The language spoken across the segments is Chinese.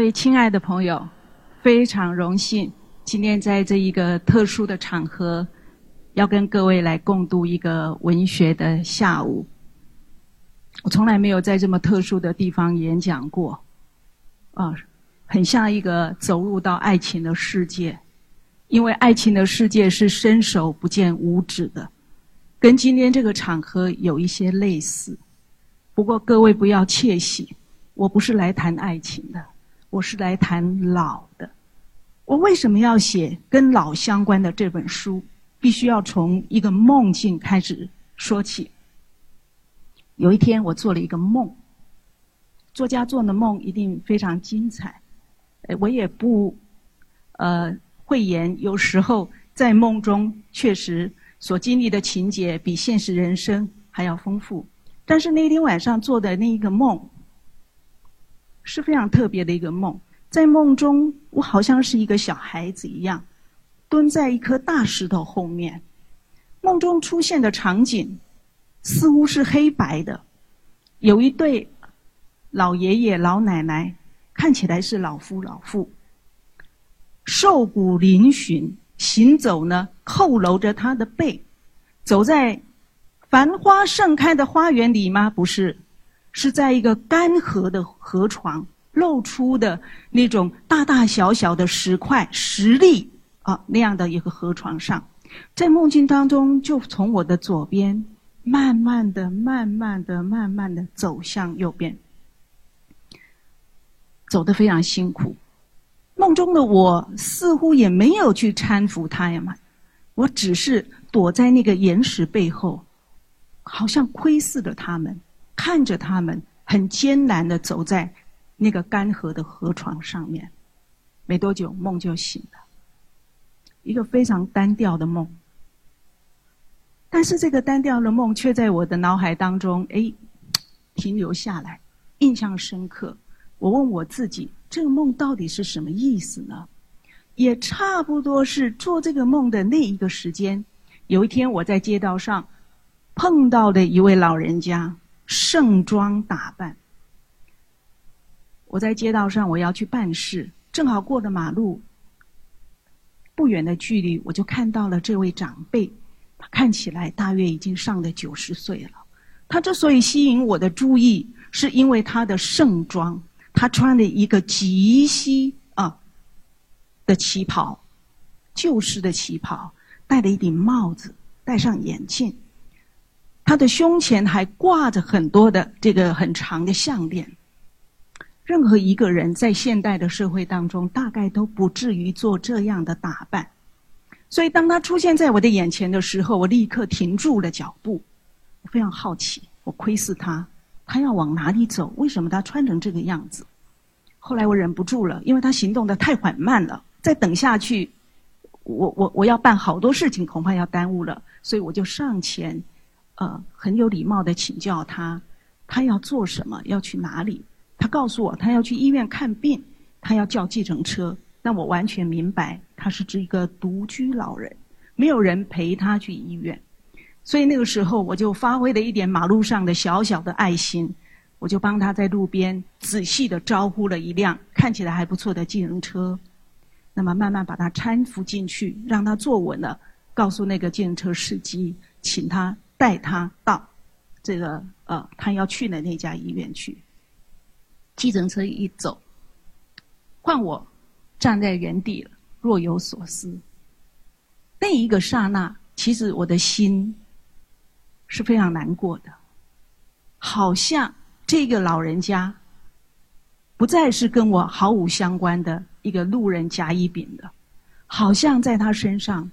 各位亲爱的朋友，非常荣幸今天在这一个特殊的场合，要跟各位来共度一个文学的下午。我从来没有在这么特殊的地方演讲过，啊，很像一个走入到爱情的世界，因为爱情的世界是伸手不见五指的，跟今天这个场合有一些类似。不过各位不要窃喜，我不是来谈爱情的，我是来谈老的。我为什么要写跟老相关的这本书？必须要从一个梦境开始说起。有一天，我做了一个梦。作家做的梦一定非常精彩。我也不呃讳言，有时候在梦中确实所经历的情节比现实人生还要丰富。但是那天晚上做的那一个梦是非常特别的一个梦。在梦中，我好像是一个小孩子一样，蹲在一颗大石头后面。梦中出现的场景。似乎是黑白的，有一对老爷爷老奶奶，看起来是老夫老妇，瘦骨嶙峋，行走呢佝偻着他的背，走在繁花盛开的花园里吗？不是，是在一个干涸的河床，露出的那种大大小小的石块、石粒啊那样的一个河床上，在梦境当中，就从我的左边。慢慢的、慢慢的、慢慢的走向右边，走得非常辛苦。梦中的我似乎也没有去搀扶他呀嘛，我只是躲在那个岩石背后，好像窥视着他们，看着他们很艰难的走在那个干涸的河床上面。没多久，梦就醒了，一个非常单调的梦。但是这个单调的梦却在我的脑海当中，哎，停留下来，印象深刻。我问我自己，这个梦到底是什么意思呢？也差不多是做这个梦的那一个时间。有一天我在街道上碰到的一位老人家，盛装打扮。我在街道上我要去办事，正好过了马路，不远的距离我就看到了这位长辈。他看起来大约已经上了九十岁了。他之所以吸引我的注意，是因为他的盛装。他穿了一个极西啊的旗袍，旧式的旗袍，戴了一顶帽子，戴上眼镜。他的胸前还挂着很多的这个很长的项链。任何一个人在现代的社会当中，大概都不至于做这样的打扮。所以，当他出现在我的眼前的时候，我立刻停住了脚步。我非常好奇，我窥视他，他要往哪里走？为什么他穿成这个样子？后来我忍不住了，因为他行动的太缓慢了，再等下去，我我我要办好多事情，恐怕要耽误了。所以我就上前，呃，很有礼貌的请教他，他要做什么？要去哪里？他告诉我，他要去医院看病，他要叫计程车。那我完全明白，他是指一个独居老人，没有人陪他去医院，所以那个时候我就发挥了一点马路上的小小的爱心，我就帮他在路边仔细的招呼了一辆看起来还不错的计程车，那么慢慢把他搀扶进去，让他坐稳了，告诉那个计程车司机，请他带他到这个呃他要去的那家医院去。计程车一走，换我。站在原地，若有所思。那一个刹那，其实我的心是非常难过的，好像这个老人家不再是跟我毫无相关的一个路人甲乙丙的，好像在他身上，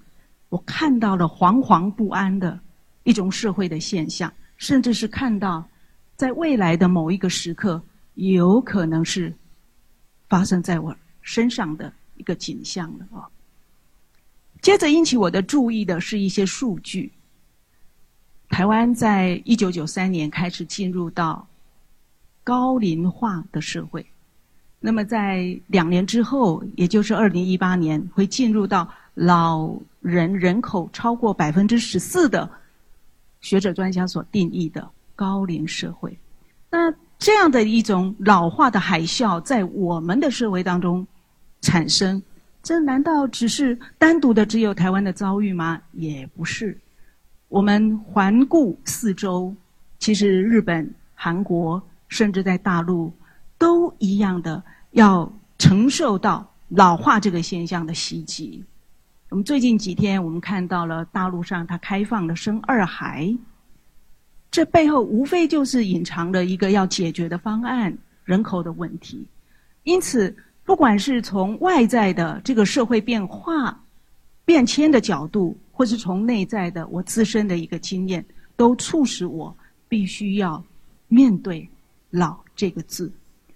我看到了惶惶不安的一种社会的现象，甚至是看到在未来的某一个时刻，有可能是发生在我。身上的一个景象了啊。接着引起我的注意的是一些数据。台湾在一九九三年开始进入到高龄化的社会，那么在两年之后，也就是二零一八年，会进入到老人人口超过百分之十四的学者专家所定义的高龄社会。那这样的一种老化的海啸在我们的社会当中产生，这难道只是单独的只有台湾的遭遇吗？也不是。我们环顾四周，其实日本、韩国，甚至在大陆，都一样的要承受到老化这个现象的袭击。我们最近几天，我们看到了大陆上它开放了生二孩。这背后无非就是隐藏了一个要解决的方案——人口的问题。因此，不管是从外在的这个社会变化、变迁的角度，或是从内在的我自身的一个经验，都促使我必须要面对“老”这个字。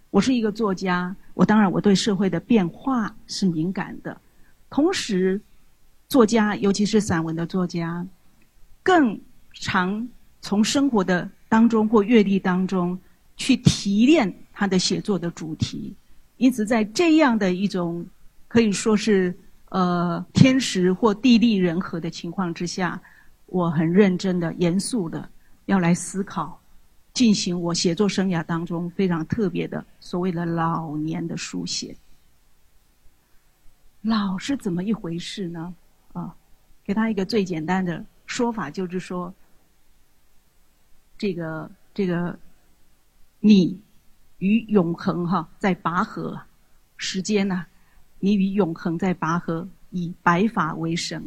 我是一个作家，我当然我对社会的变化是敏感的。同时，作家尤其是散文的作家，更常。从生活的当中或阅历当中去提炼他的写作的主题，因此在这样的一种可以说是呃天时或地利人和的情况之下，我很认真的、严肃的要来思考，进行我写作生涯当中非常特别的所谓的老年的书写。老是怎么一回事呢？给他一个最简单的说法，就是说。这个这个，你与永恒哈在拔河，时间呢？你与永恒在拔河，以白发为绳，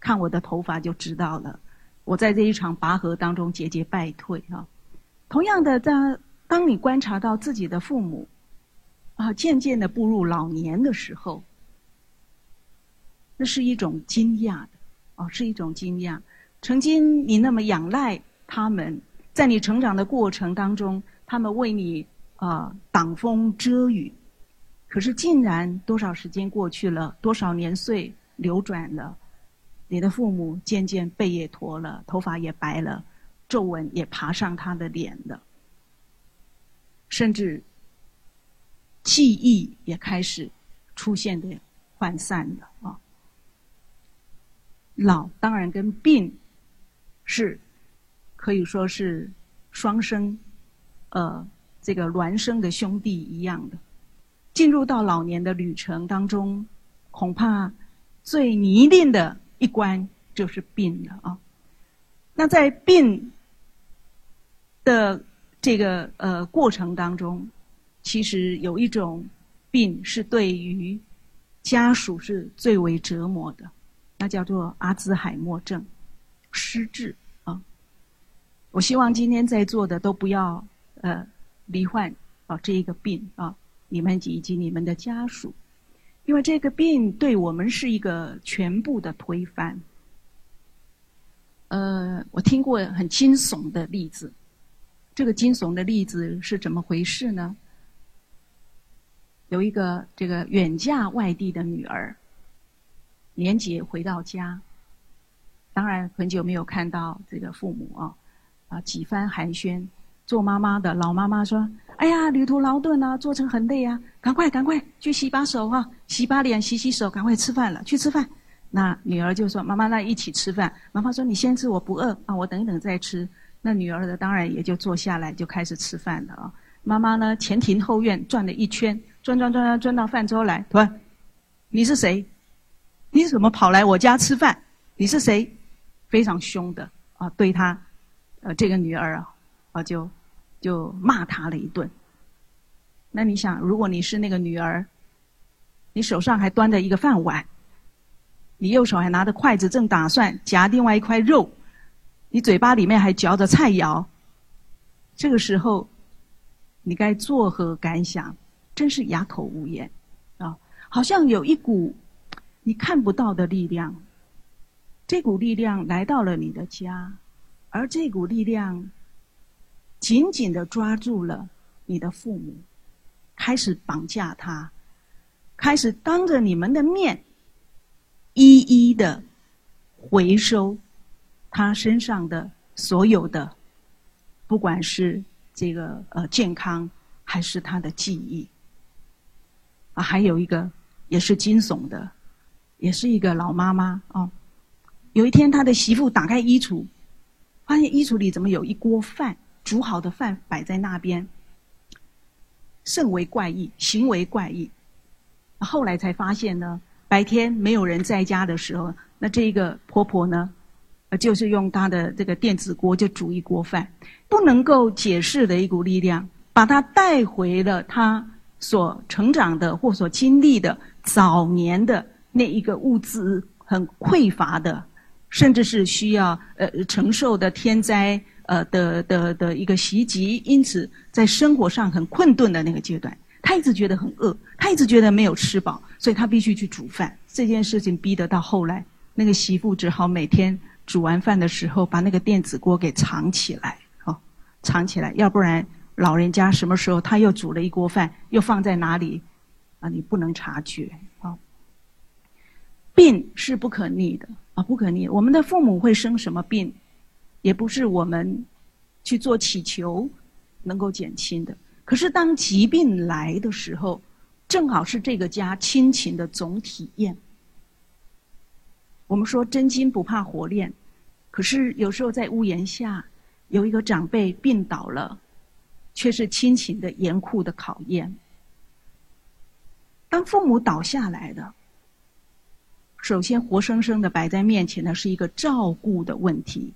看我的头发就知道了。我在这一场拔河当中节节败退哈。同样的，在当你观察到自己的父母啊渐渐的步入老年的时候，那是一种惊讶的哦，是一种惊讶。曾经你那么仰赖他们。在你成长的过程当中，他们为你啊挡风遮雨，可是竟然多少时间过去了，多少年岁流转了，你的父母渐渐背也驼了，头发也白了，皱纹也爬上他的脸了，甚至记忆也开始出现的涣散了啊。老当然跟病是。可以说是双生，呃，这个孪生的兄弟一样的，进入到老年的旅程当中，恐怕最泥泞的一关就是病了啊。那在病的这个呃过程当中，其实有一种病是对于家属是最为折磨的，那叫做阿兹海默症，失智啊。我希望今天在座的都不要呃罹患啊这一个病啊，你们以及你们的家属，因为这个病对我们是一个全部的推翻。呃，我听过很惊悚的例子，这个惊悚的例子是怎么回事呢？有一个这个远嫁外地的女儿，年节回到家，当然很久没有看到这个父母啊。啊，几番寒暄，做妈妈的老妈妈说：“哎呀，旅途劳顿啊，做成很累啊，赶快赶快去洗把手哈，洗把脸，洗洗手，赶快吃饭了，去吃饭。”那女儿就说：“妈妈，那一起吃饭。”妈妈说：“你先吃，我不饿啊，我等一等再吃。”那女儿的当然也就坐下来就开始吃饭了啊。妈妈呢，前庭后院转了一圈，转转转转转到饭桌来，突然，你是谁？你怎么跑来我家吃饭？你是谁？非常凶的啊，对他。呃，这个女儿啊，啊就就骂他了一顿。那你想，如果你是那个女儿，你手上还端着一个饭碗，你右手还拿着筷子，正打算夹另外一块肉，你嘴巴里面还嚼着菜肴，这个时候，你该作何感想？真是哑口无言啊！好像有一股你看不到的力量，这股力量来到了你的家。而这股力量紧紧的抓住了你的父母，开始绑架他，开始当着你们的面一一的回收他身上的所有的，不管是这个呃健康还是他的记忆。啊，还有一个也是惊悚的，也是一个老妈妈哦。有一天，他的媳妇打开衣橱。发现衣橱里怎么有一锅饭，煮好的饭摆在那边，甚为怪异，行为怪异。后来才发现呢，白天没有人在家的时候，那这一个婆婆呢，呃，就是用她的这个电子锅就煮一锅饭，不能够解释的一股力量，把她带回了她所成长的或所经历的早年的那一个物资很匮乏的，甚至是需要呃承受的天灾呃的的的一个袭击，因此在生活上很困顿的那个阶段。他一直觉得很饿，他一直觉得没有吃饱，所以他必须去煮饭。这件事情逼得到后来，那个媳妇只好每天煮完饭的时候把那个电子锅给藏起来，哦，藏起来，要不然老人家什么时候他又煮了一锅饭，又放在哪里，啊，你不能察觉。病是不可逆的啊，不可逆。我们的父母会生什么病，也不是我们去做祈求能够减轻的。可是，当疾病来的时候，正好是这个家亲情的总体验。我们说真金不怕火炼，可是有时候在屋檐下有一个长辈病倒了，却是亲情的严酷的考验。当父母倒下来的，首先活生生的摆在面前的是一个照顾的问题。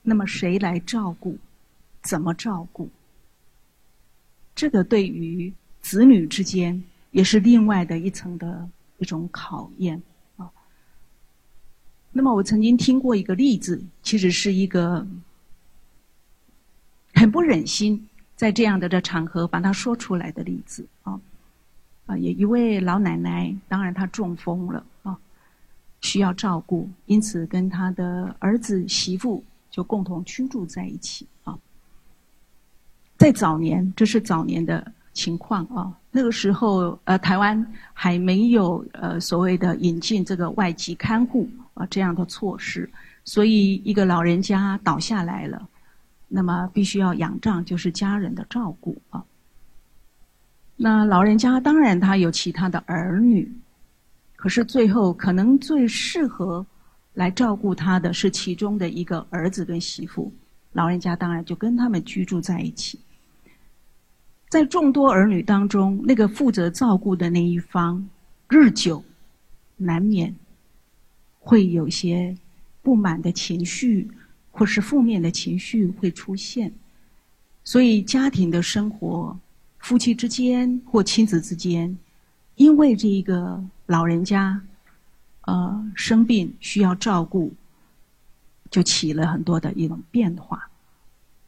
那么谁来照顾？怎么照顾？这个对于子女之间也是另外的一层的一种考验啊。那么我曾经听过一个例子，其实是一个很不忍心在这样的这场合把它说出来的例子啊。啊，有一位老奶奶，当然她中风了，需要照顾，因此跟他的儿子媳妇就共同居住在一起啊。在早年，这是早年的情况啊。那个时候，呃，台湾还没有呃所谓的引进这个外籍看护啊这样的措施，所以一个老人家倒下来了，那么必须要仰仗就是家人的照顾啊。那老人家当然他有其他的儿女，可是最后可能最适合来照顾他的是其中的一个儿子跟媳妇，老人家当然就跟他们居住在一起。在众多儿女当中，那个负责照顾的那一方，日久难免会有些不满的情绪，或是负面的情绪会出现。所以，家庭的生活，夫妻之间或亲子之间，因为这一个老人家，呃，生病需要照顾，就起了很多的一种变化，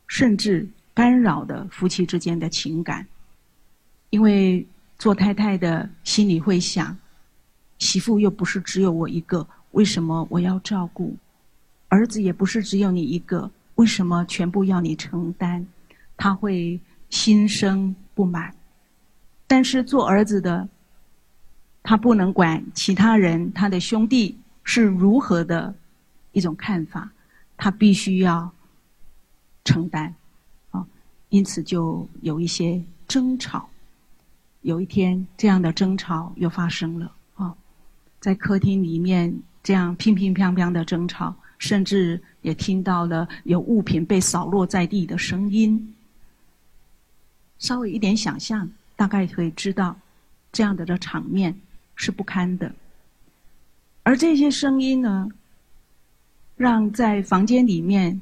甚至。干扰的夫妻之间的情感，因为做太太的心里会想：媳妇又不是只有我一个，为什么我要照顾？儿子也不是只有你一个，为什么全部要你承担？他会心生不满。但是做儿子的，他不能管其他人，他的兄弟是如何的一种看法，他必须要承担。啊因此就有一些争吵。有一天，这样的争吵又发生了啊，在客厅里面这样乒乒乓乓的争吵，甚至也听到了有物品被扫落在地的声音。稍微一点想象，大概可以知道，这样的的场面是不堪的。而这些声音呢，让在房间里面。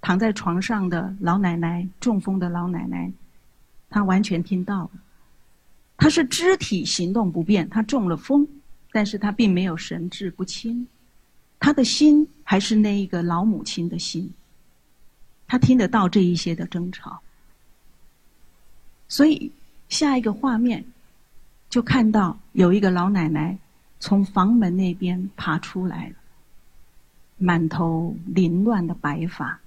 躺在床上的老奶奶，中风的老奶奶，她完全听到了。她是肢体行动不便，她中了风，但是她并没有神志不清，她的心还是那一个老母亲的心。她听得到这一些的争吵，所以下一个画面就看到有一个老奶奶从房门那边爬出来了，满头凌乱的白发。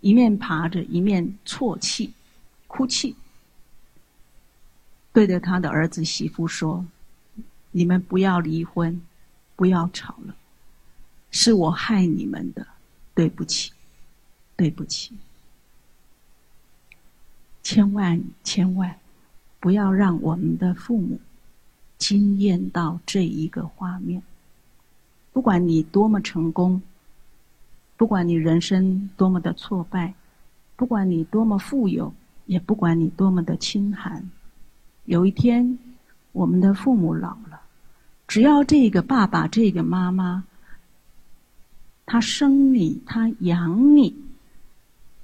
一面爬着，一面啜泣、哭泣，对着他的儿子媳妇说：“你们不要离婚，不要吵了，是我害你们的，对不起，对不起，千万千万不要让我们的父母惊艳到这一个画面。不管你多么成功。”不管你人生多么的挫败，不管你多么富有，也不管你多么的清寒，有一天，我们的父母老了，只要这个爸爸、这个妈妈，他生你，他养你，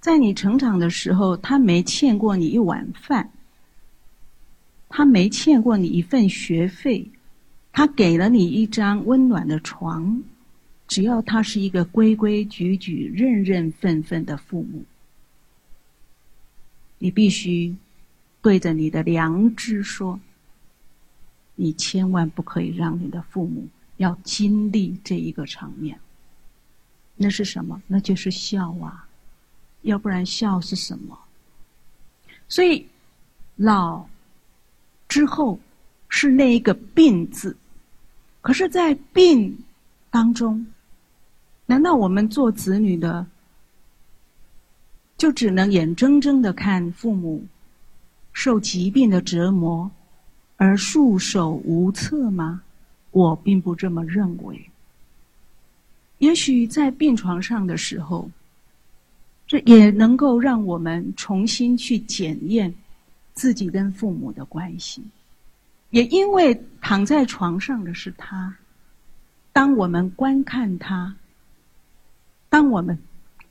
在你成长的时候，他没欠过你一碗饭，他没欠过你一份学费，他给了你一张温暖的床，只要他是一个规规矩矩、认认分分的父母，你必须。对着你的良知说：“你千万不可以让你的父母要经历这一个场面。那是什么？那就是孝啊！要不然孝是什么？所以老之后是那一个病字。可是，在病当中，难道我们做子女的就只能眼睁睁的看父母？”受疾病的折磨而束手无策吗？我并不这么认为。也许在病床上的时候，这也能够让我们重新去检验自己跟父母的关系。也因为躺在床上的是他，当我们观看他，当我们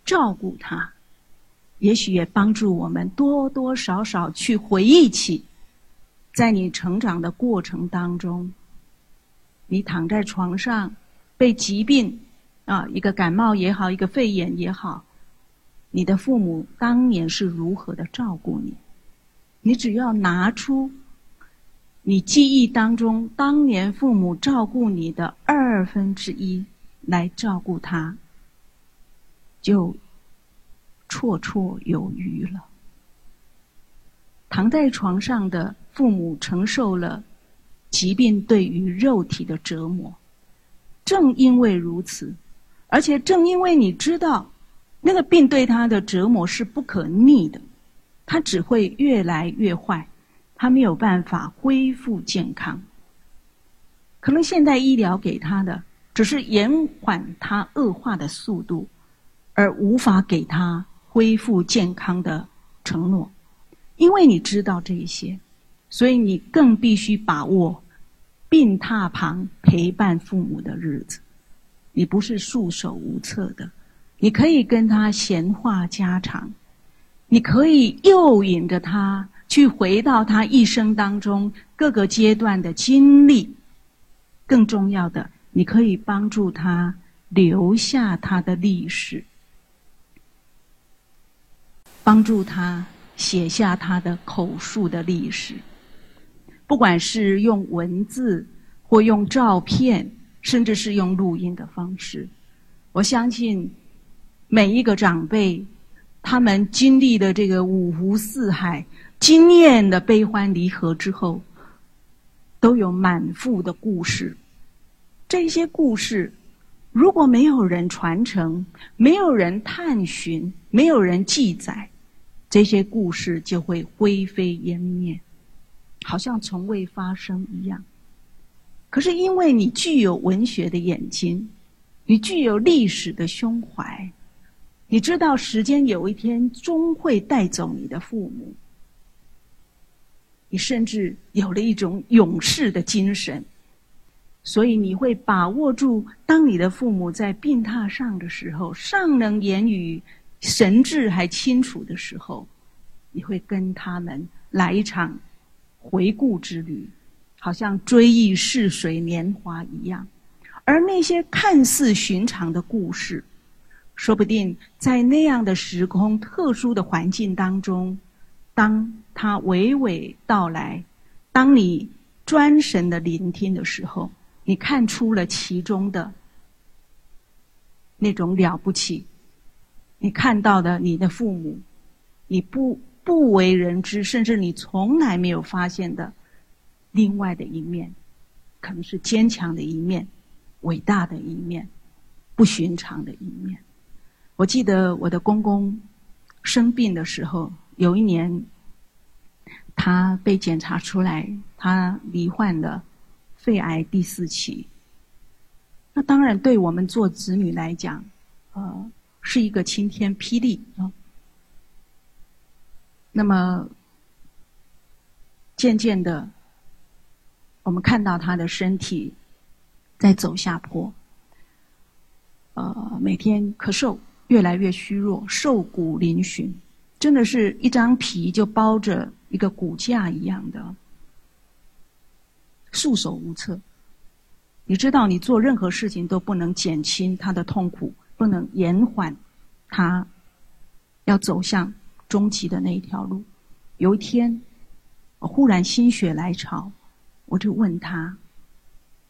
照顾他。也许也帮助我们多多少少去回忆起，在你成长的过程当中，你躺在床上被疾病啊，一个感冒也好，一个肺炎也好，你的父母当年是如何的照顾你？你只要拿出你记忆当中当年父母照顾你的二分之一来照顾他，就。绰绰有余了。躺在床上的父母承受了疾病对于肉体的折磨，正因为如此，而且正因为你知道那个病对他的折磨是不可逆的，他只会越来越坏，他没有办法恢复健康。可能现代医疗给他的只是延缓他恶化的速度，而无法给他。恢复健康的承诺，因为你知道这一些，所以你更必须把握病榻旁陪伴父母的日子。你不是束手无策的，你可以跟他闲话家常，你可以诱引着他去回到他一生当中各个阶段的经历。更重要的，你可以帮助他留下他的历史。帮助他写下他的口述的历史，不管是用文字或用照片，甚至是用录音的方式，我相信每一个长辈，他们经历的这个五湖四海、经验的悲欢离合之后，都有满腹的故事。这些故事，如果没有人传承，没有人探寻，没有人记载。这些故事就会灰飞烟灭，好像从未发生一样。可是因为你具有文学的眼睛，你具有历史的胸怀，你知道时间有一天终会带走你的父母，你甚至有了一种勇士的精神，所以你会把握住，当你的父母在病榻上的时候，尚能言语。神志还清楚的时候，你会跟他们来一场回顾之旅，好像追忆逝水年华一样。而那些看似寻常的故事，说不定在那样的时空、特殊的环境当中，当他娓娓道来，当你专神的聆听的时候，你看出了其中的那种了不起。你看到的你的父母，你不不为人知，甚至你从来没有发现的另外的一面，可能是坚强的一面，伟大的一面，不寻常的一面。我记得我的公公生病的时候，有一年他被检查出来，他罹患了肺癌第四期。那当然，对我们做子女来讲，呃。是一个晴天霹雳啊！那么渐渐的，我们看到他的身体在走下坡，呃，每天咳嗽，越来越虚弱，瘦骨嶙峋，真的是一张皮就包着一个骨架一样的，束手无策。你知道，你做任何事情都不能减轻他的痛苦，不能延缓他要走向终极的那一条路。有一天，我忽然心血来潮，我就问他：“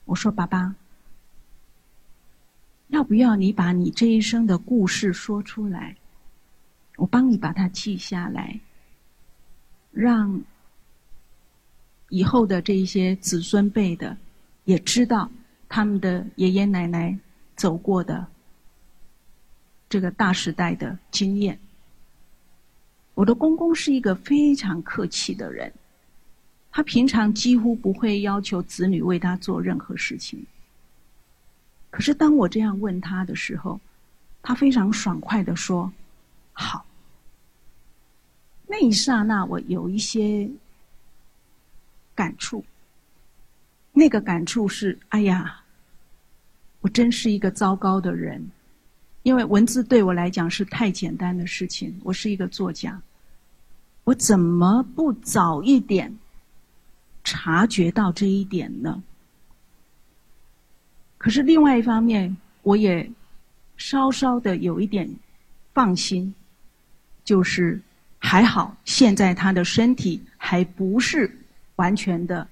我说，爸爸，要不要你把你这一生的故事说出来？我帮你把它记下来，让以后的这一些子孙辈的也知道。”他们的爷爷奶奶走过的这个大时代的经验，我的公公是一个非常客气的人，他平常几乎不会要求子女为他做任何事情。可是当我这样问他的时候，他非常爽快的说：“好。”那一刹那，我有一些感触。那个感触是：哎呀！我真是一个糟糕的人，因为文字对我来讲是太简单的事情。我是一个作家，我怎么不早一点察觉到这一点呢？可是另外一方面，我也稍稍的有一点放心，就是还好，现在他的身体还不是完全的，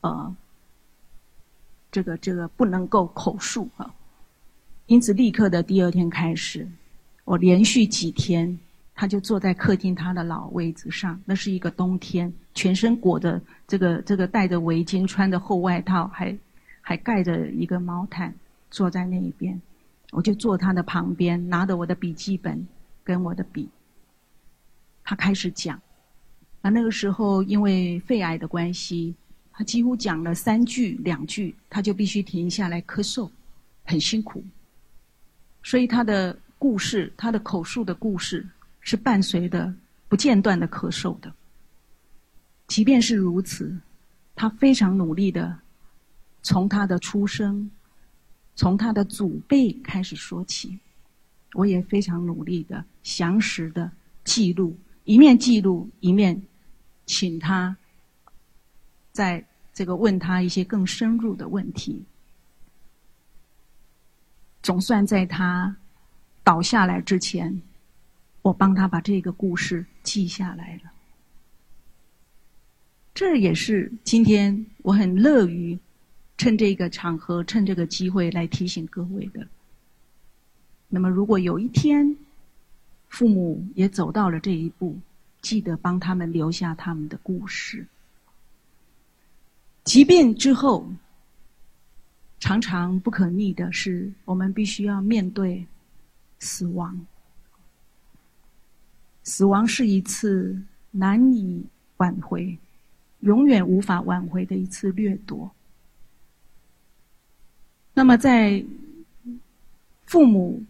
呃。这个这个不能够口述啊，因此立刻的第二天开始，我连续几天，他就坐在客厅他的老位子上。那是一个冬天，全身裹着这个这个戴着围巾，穿着厚外套，还还盖着一个毛毯，坐在那一边。我就坐他的旁边，拿着我的笔记本跟我的笔。他开始讲，啊，那个时候因为肺癌的关系。他几乎讲了三句两句，他就必须停下来咳嗽，很辛苦。所以他的故事，他的口述的故事，是伴随的不间断的咳嗽的。即便是如此，他非常努力的从他的出生，从他的祖辈开始说起。我也非常努力的详实的记录，一面记录一面请他。在这个问他一些更深入的问题，总算在他倒下来之前，我帮他把这个故事记下来了。这也是今天我很乐于趁这个场合、趁这个机会来提醒各位的。那么，如果有一天父母也走到了这一步，记得帮他们留下他们的故事。疾病之后，常常不可逆的是，我们必须要面对死亡。死亡是一次难以挽回、永远无法挽回的一次掠夺。那么，在父母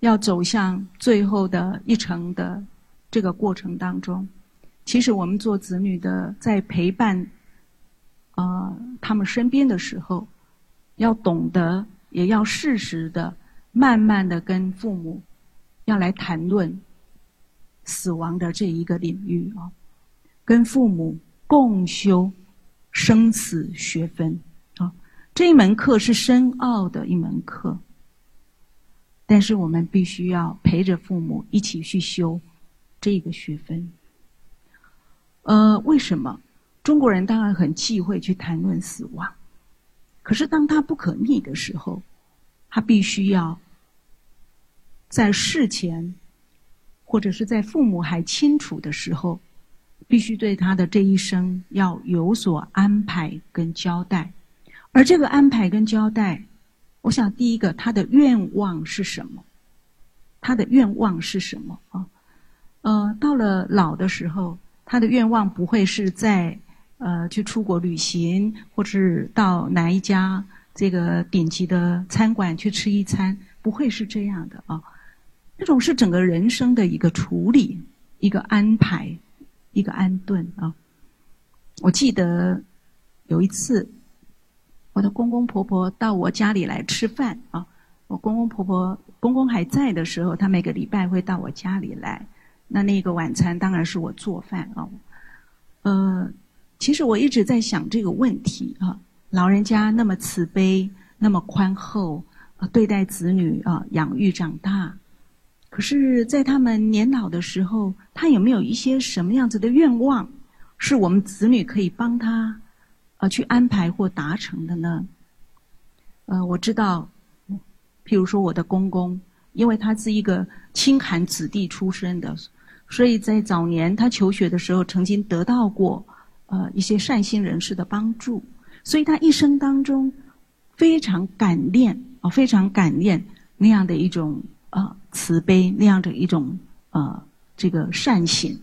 要走向最后的一程的这个过程当中，其实我们做子女的在陪伴。啊，他们身边的时候，要懂得，也要适时的、慢慢的跟父母，要来谈论死亡的这一个领域啊，跟父母共修生死学分，这一门课是深奥的一门课，但是我们必须要陪着父母一起去修这个学分。呃，为什么？中国人当然很忌讳去谈论死亡，可是当他不可逆的时候，他必须要在事前，或者是在父母还清楚的时候，必须对他的这一生要有所安排跟交代。而这个安排跟交代，我想第一个他的愿望是什么？他的愿望是什么啊？呃，到了老的时候，他的愿望不会是在。呃，去出国旅行，或者是到哪一家这个顶级的餐馆去吃一餐，不会是这样的啊。那种是整个人生的一个处理、一个安排、一个安顿啊。我记得有一次，我的公公婆婆到我家里来吃饭啊。我公公婆婆公公还在的时候，他每个礼拜会到我家里来。那那个晚餐当然是我做饭啊。呃，其实我一直在想这个问题啊，老人家那么慈悲，那么宽厚，啊，对待子女啊，养育长大。可是，在他们年老的时候，他有没有一些什么样子的愿望，是我们子女可以帮他，呃，去安排或达成的呢？呃，我知道，譬如说我的公公，因为他是一个清寒子弟出身的，所以在早年他求学的时候，曾经得到过呃一些善心人士的帮助，所以他一生当中非常感念啊，非常感念那样的一种。啊，慈悲那样的一种呃，这个善行，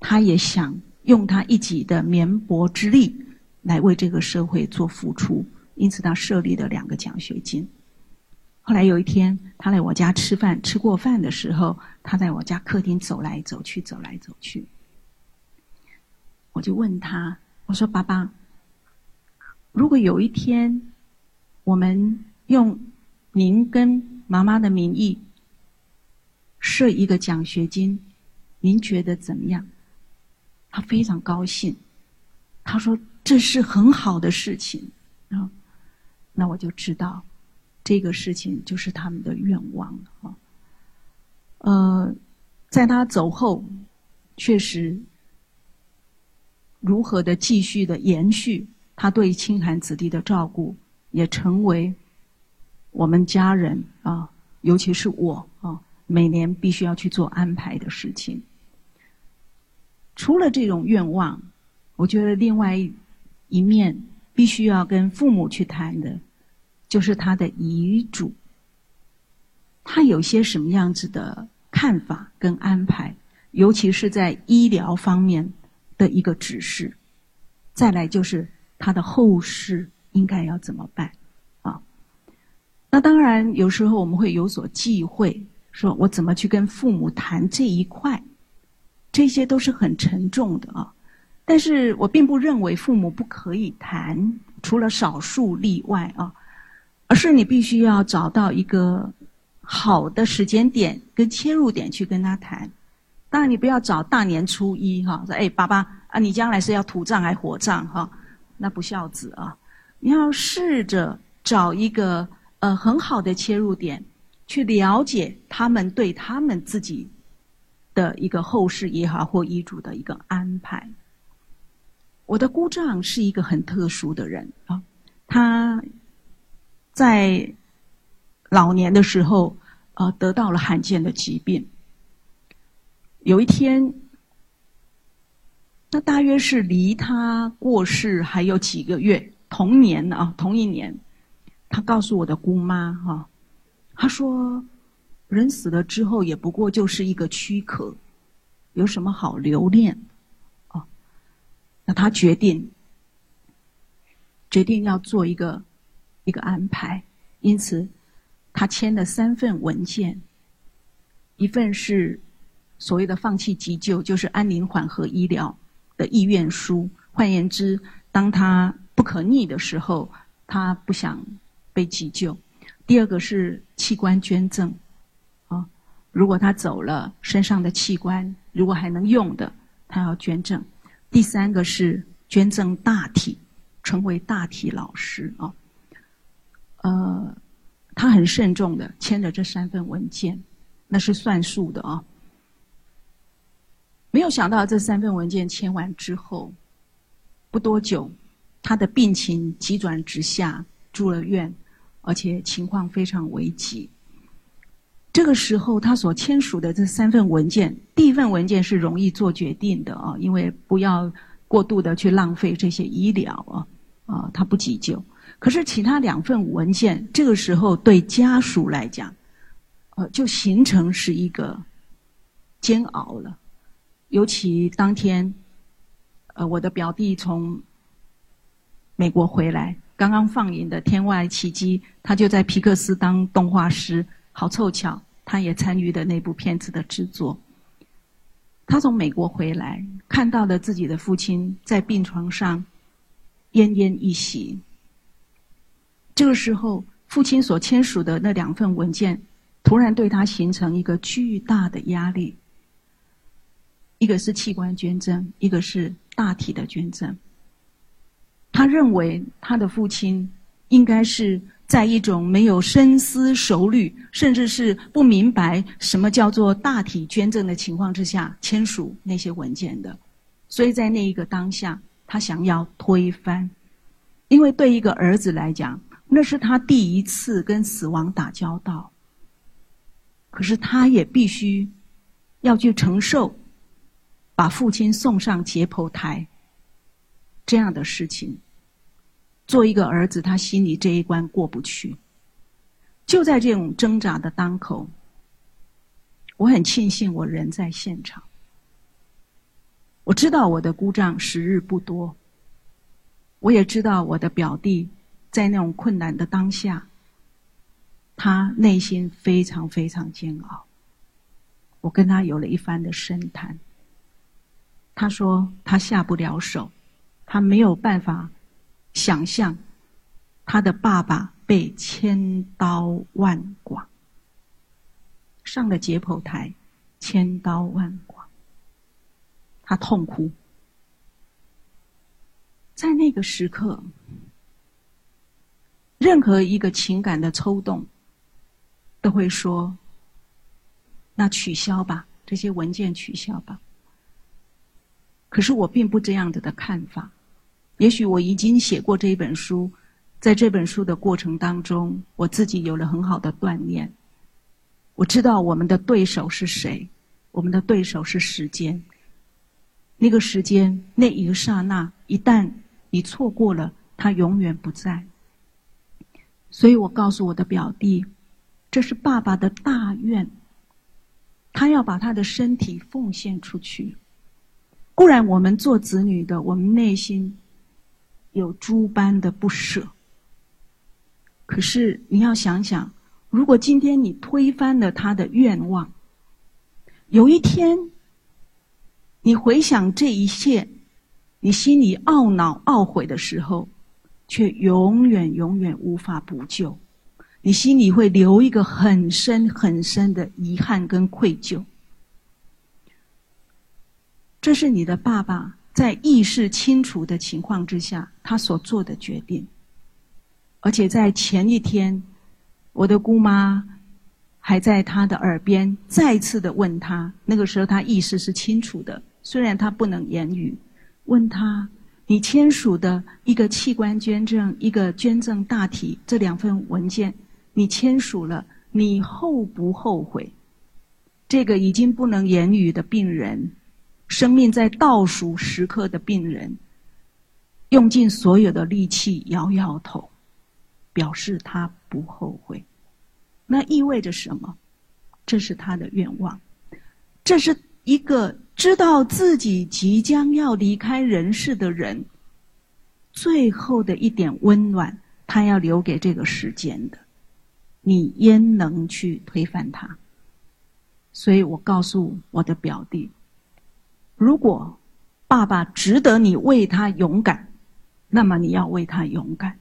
他也想用他一己的绵薄之力来为这个社会做付出，因此他设立了两个奖学金。后来有一天，他来我家吃饭，吃过饭的时候，他在我家客厅走来走去，走来走去。我就问他，我说：“爸爸，如果有一天，我们用您跟妈妈的名义。”设一个奖学金，您觉得怎么样？他非常高兴，他说这是很好的事情啊。那我就知道，这个事情就是他们的愿望了啊。呃，在他走后，确实如何的继续的延续他对清寒子弟的照顾，也成为我们家人啊，尤其是我啊。每年必须要去做安排的事情。除了这种愿望，我觉得另外一一面必须要跟父母去谈的，就是他的遗嘱。他有些什么样子的看法跟安排，尤其是在医疗方面的一个指示。再来就是他的后事应该要怎么办啊？那当然，有时候我们会有所忌讳。说我怎么去跟父母谈这一块？这些都是很沉重的啊。但是我并不认为父母不可以谈，除了少数例外啊，而是你必须要找到一个好的时间点跟切入点去跟他谈。当然，你不要找大年初一哈，说哎，爸爸啊，你将来是要土葬还是火葬哈？那不孝子啊！你要试着找一个呃很好的切入点。去了解他们对他们自己的一个后事也好，或遗嘱的一个安排。我的姑丈是一个很特殊的人啊，他在老年的时候啊得到了罕见的疾病。有一天，那大约是离他过世还有几个月，同年啊，同一年，他告诉我的姑妈哈。他说：“人死了之后，也不过就是一个躯壳，有什么好留恋？那他决定，决定要做一个一个安排。因此，他签了三份文件，一份是所谓的放弃急救，就是安宁缓和医疗的意愿书。换言之，当他不可逆的时候，他不想被急救。”第二个是器官捐赠，啊，如果他走了，身上的器官如果还能用的，他要捐赠。第三个是捐赠大体，成为大体老师啊。呃，他很慎重的签了这三份文件，那是算数的啊。没有想到这三份文件签完之后，不多久，他的病情急转直下，住了院。而且情况非常危急。这个时候，他所签署的这三份文件，第一份文件是容易做决定的啊，因为不要过度的去浪费这些医疗啊，啊，他不急救。可是其他两份文件，这个时候对家属来讲，呃，就形成是一个煎熬了。尤其当天，呃，我的表弟从美国回来。刚刚放映的《天外奇迹》，他就在皮克斯当动画师，好凑巧，他也参与的那部片子的制作。他从美国回来，看到了自己的父亲在病床上奄奄一息。这个时候，父亲所签署的那两份文件，突然对他形成一个巨大的压力。一个是器官捐赠，一个是大体的捐赠。他认为他的父亲应该是在一种没有深思熟虑，甚至是不明白什么叫做大体捐赠的情况之下签署那些文件的，所以在那一个当下，他想要推翻，因为对一个儿子来讲，那是他第一次跟死亡打交道，可是他也必须要去承受把父亲送上解剖台这样的事情。做一个儿子，他心里这一关过不去。就在这种挣扎的当口，我很庆幸我人在现场。我知道我的姑丈时日不多，我也知道我的表弟在那种困难的当下，他内心非常非常煎熬。我跟他有了一番的深谈，他说他下不了手，他没有办法。想象他的爸爸被千刀万剐，上了解剖台，千刀万剐，他痛哭。在那个时刻，任何一个情感的抽动，都会说：“那取消吧，这些文件取消吧。”可是我并不这样子的看法。也许我已经写过这一本书，在这本书的过程当中，我自己有了很好的锻炼。我知道我们的对手是谁，我们的对手是时间。那个时间，那一个刹那，一旦你错过了，它永远不在。所以我告诉我的表弟，这是爸爸的大愿，他要把他的身体奉献出去。固然我们做子女的，我们内心。有诸般的不舍，可是你要想想，如果今天你推翻了他的愿望，有一天，你回想这一切，你心里懊恼懊悔的时候，却永远永远无法补救，你心里会留一个很深很深的遗憾跟愧疚。这是你的爸爸。在意识清楚的情况之下，他所做的决定，而且在前一天，我的姑妈还在他的耳边再次的问他，那个时候他意识是清楚的，虽然他不能言语，问他：你签署的一个器官捐赠、一个捐赠大体这两份文件，你签署了，你后不后悔？这个已经不能言语的病人。生命在倒数时刻的病人，用尽所有的力气摇摇头，表示他不后悔。那意味着什么？这是他的愿望。这是一个知道自己即将要离开人世的人，最后的一点温暖，他要留给这个时间的。你焉能去推翻他？所以我告诉我的表弟。如果爸爸值得你为他勇敢，那么你要为他勇敢。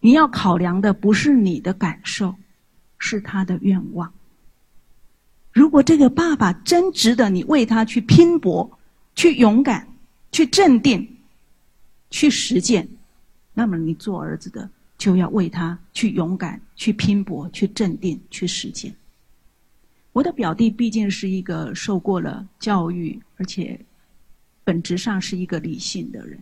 你要考量的不是你的感受，是他的愿望。如果这个爸爸真值得你为他去拼搏、去勇敢、去镇定、去实践，那么你做儿子的就要为他去勇敢、去拼搏、去镇定、去实践。我的表弟毕竟是一个受过了教育，而且本质上是一个理性的人。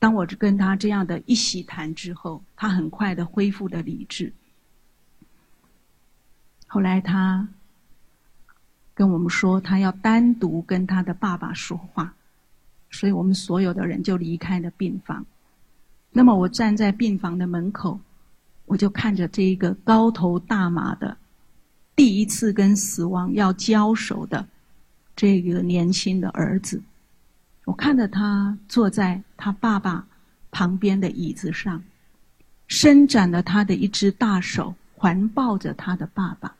当我跟他这样的一席谈之后，他很快的恢复了理智。后来他跟我们说，他要单独跟他的爸爸说话，所以我们所有的人就离开了病房。那么我站在病房的门口，我就看着这一个高头大马的。第一次跟死亡要交手的这个年轻的儿子，我看着他坐在他爸爸旁边的椅子上，伸展了他的一只大手，环抱着他的爸爸；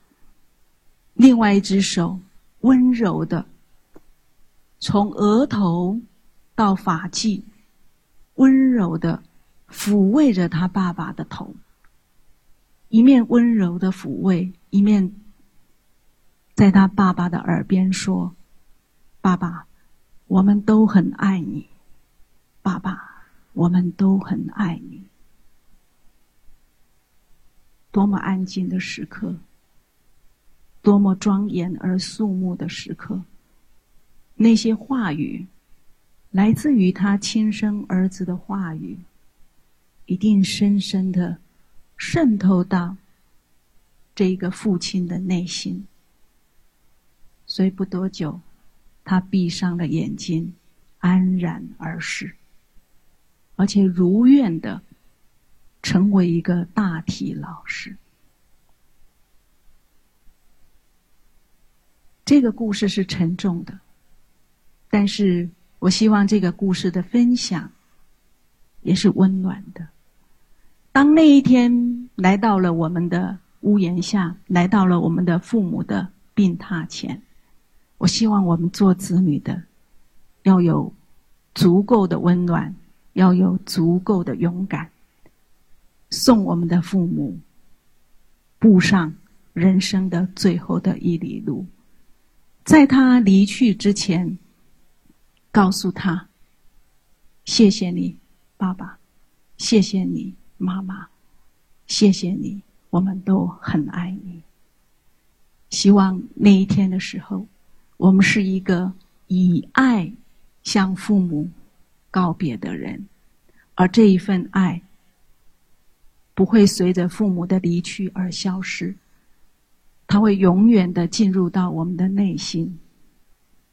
另外一只手温柔的从额头到发际，温柔的抚慰着他爸爸的头，一面温柔的抚慰，一面在他爸爸的耳边说：“爸爸，我们都很爱你，爸爸，我们都很爱你。”多么安静的时刻，多么庄严而肃穆的时刻。那些话语，来自于他亲生儿子的话语，一定深深的渗透到这个父亲的内心。所以不多久，他闭上了眼睛，安然而逝，而且如愿的成为一个大体老师。这个故事是沉重的。但是我希望这个故事的分享也是温暖的。当那一天来到了我们的屋檐下，来到了我们的父母的病榻前，我希望我们做子女的要有足够的温暖，要有足够的勇敢，送我们的父母步上人生的最后的一里路，在他离去之前。告诉他：“谢谢你，爸爸，谢谢你，妈妈，谢谢你，我们都很爱你。希望那一天的时候，我们是一个以爱向父母告别的人，而这一份爱不会随着父母的离去而消失，它会永远的进入到我们的内心，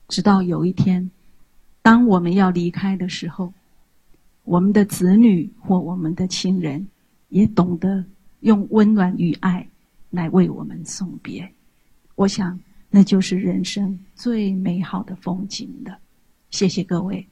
直到有一天。”当我们要离开的时候，我们的子女或我们的亲人也懂得用温暖与爱来为我们送别。我想，那就是人生最美好的风景的。谢谢各位。